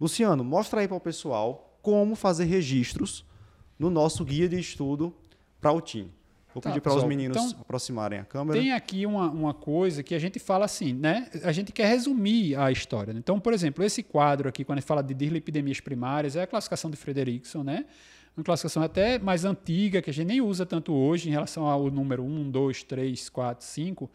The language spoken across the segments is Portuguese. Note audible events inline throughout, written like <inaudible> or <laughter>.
Luciano, mostra aí para o pessoal como fazer registros no nosso guia de estudo para o TIM. Vou tá, pedir para os meninos então, aproximarem a câmera. Tem aqui uma, uma coisa que a gente fala assim, né? A gente quer resumir a história. Né? Então, por exemplo, esse quadro aqui, quando a gente fala de dislipidemias primárias, é a classificação de Frederickson, né? Uma classificação até mais antiga, que a gente nem usa tanto hoje em relação ao número 1, 2, 3, 4, 5.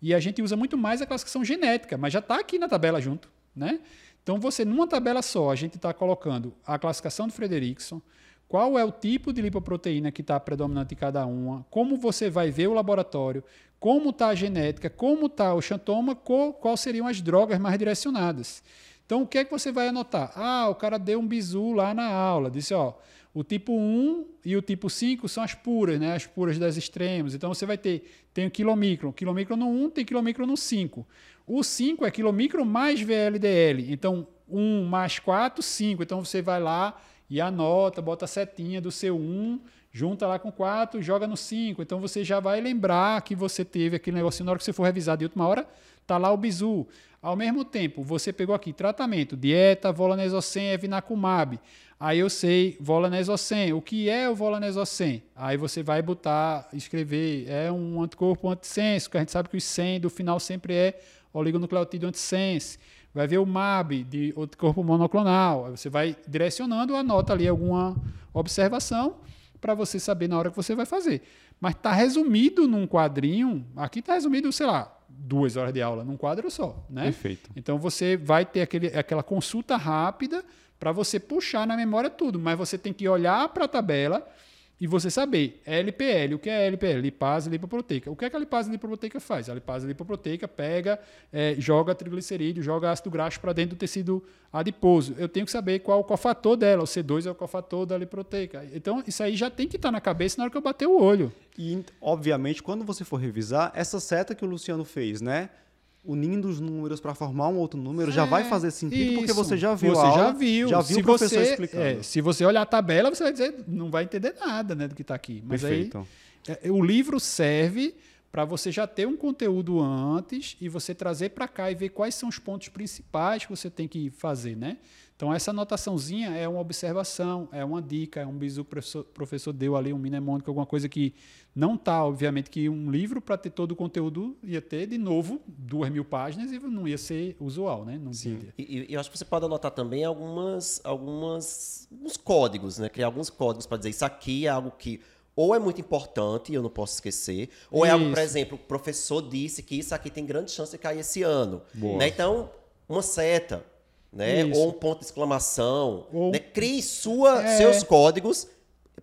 E a gente usa muito mais a classificação genética, mas já está aqui na tabela junto, né? Então, você, numa tabela só, a gente está colocando a classificação de Frederickson, qual é o tipo de lipoproteína que está predominante em cada uma, como você vai ver o laboratório, como está a genética, como está o xantoma, qual seriam as drogas mais direcionadas. Então, o que é que você vai anotar? Ah, o cara deu um bizu lá na aula, disse, ó, o tipo 1 e o tipo 5 são as puras, né? As puras das extremos. Então você vai ter, tem o quilomicron. Quilomicron no 1 tem quilomicron no 5. O 5 é quilomicron mais VLDL. Então, 1 mais 4, 5. Então você vai lá e anota, bota a setinha do seu 1, junta lá com 4, joga no 5. Então você já vai lembrar que você teve aquele negocinho na hora que você for revisar de última hora, tá lá o bizu. Ao mesmo tempo, você pegou aqui tratamento, dieta, volanesocen, evinacumab. Aí eu sei volanesocen. O que é o volanesocen? Aí você vai botar, escrever, é um anticorpo antissenso, que a gente sabe que o 100 do final sempre é oligonucleotídeo antissense vai ver o MAB de outro corpo monoclonal. Você vai direcionando, anota ali alguma observação para você saber na hora que você vai fazer. Mas está resumido num quadrinho, aqui está resumido, sei lá, duas horas de aula num quadro só, né? Perfeito. Então você vai ter aquele, aquela consulta rápida para você puxar na memória tudo, mas você tem que olhar para a tabela e você saber LPL, o que é LPL? Lipase lipoproteica. O que é que a lipase lipoproteica faz? A lipase lipoproteica pega, é, joga triglicerídeo, joga ácido graxo para dentro do tecido adiposo. Eu tenho que saber qual o cofator dela, o C2 é o cofator da lipoproteica. Então, isso aí já tem que estar tá na cabeça na hora que eu bater o olho. E, obviamente, quando você for revisar, essa seta que o Luciano fez, né? Unindo os números para formar um outro número é, já vai fazer sentido isso. porque você já viu você aula, já viu já viu se o professor você, explicando é, se você olhar a tabela você vai dizer não vai entender nada né do que está aqui mas Perfeito. aí é, o livro serve para você já ter um conteúdo antes e você trazer para cá e ver quais são os pontos principais que você tem que fazer, né? Então essa anotaçãozinha é uma observação, é uma dica, é um bisu que o professor, professor deu ali, um mnemônico, alguma coisa que não está, obviamente, que um livro para ter todo o conteúdo ia ter, de novo, duas mil páginas e não ia ser usual, né? Não Sim. E, e eu acho que você pode anotar também algumas, algumas, alguns códigos, né? Criar alguns códigos para dizer isso aqui é algo que ou é muito importante, eu não posso esquecer, ou isso. é algo, por exemplo, o professor disse que isso aqui tem grande chance de cair esse ano. Né? Então, uma seta, né? ou um ponto de exclamação. Ou... Né? Crie sua, é... seus códigos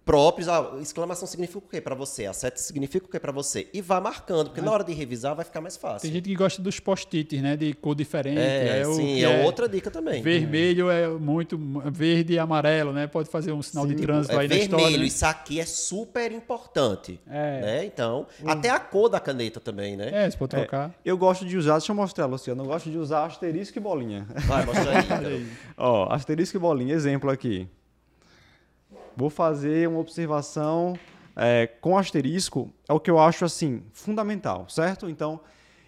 próprios. A exclamação significa o quê para você? A seta significa o quê para você? E vá marcando, porque é. na hora de revisar vai ficar mais fácil. Tem gente que gosta dos post-its, né? De cor diferente. É, é sim, é, é, outra dica também. Vermelho é muito verde e amarelo, né? Pode fazer um sinal sim, de trânsito é aí vermelho, na história. Vermelho, né? isso aqui é super importante. É. Né? Então, uhum. até a cor da caneta também, né? É, você pode é, trocar. eu gosto de usar, deixa eu mostrar, Luciano, eu gosto de usar asterisco e bolinha. Vai, mostra aí. <laughs> Então. Ó, asterisco e bolinha, exemplo aqui vou fazer uma observação é, com asterisco, é o que eu acho assim fundamental, certo? Então,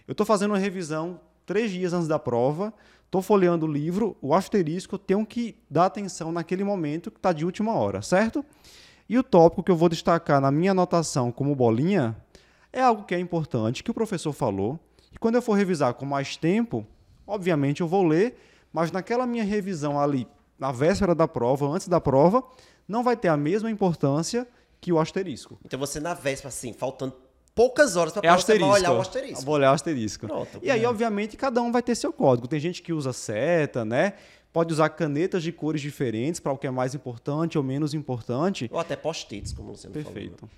eu estou fazendo uma revisão três dias antes da prova, estou folheando o livro, o asterisco, tenho que dar atenção naquele momento que está de última hora, certo? E o tópico que eu vou destacar na minha anotação como bolinha é algo que é importante, que o professor falou, e quando eu for revisar com mais tempo, obviamente eu vou ler, mas naquela minha revisão ali, na véspera da prova, antes da prova, não vai ter a mesma importância que o asterisco. Então você na véspera, assim, faltando poucas horas para é você vai olhar o asterisco. Vou olhar o asterisco. Pronto. E aí, obviamente, cada um vai ter seu código. Tem gente que usa seta, né? Pode usar canetas de cores diferentes para o que é mais importante ou menos importante. Ou até post-its, como você Perfeito. falou.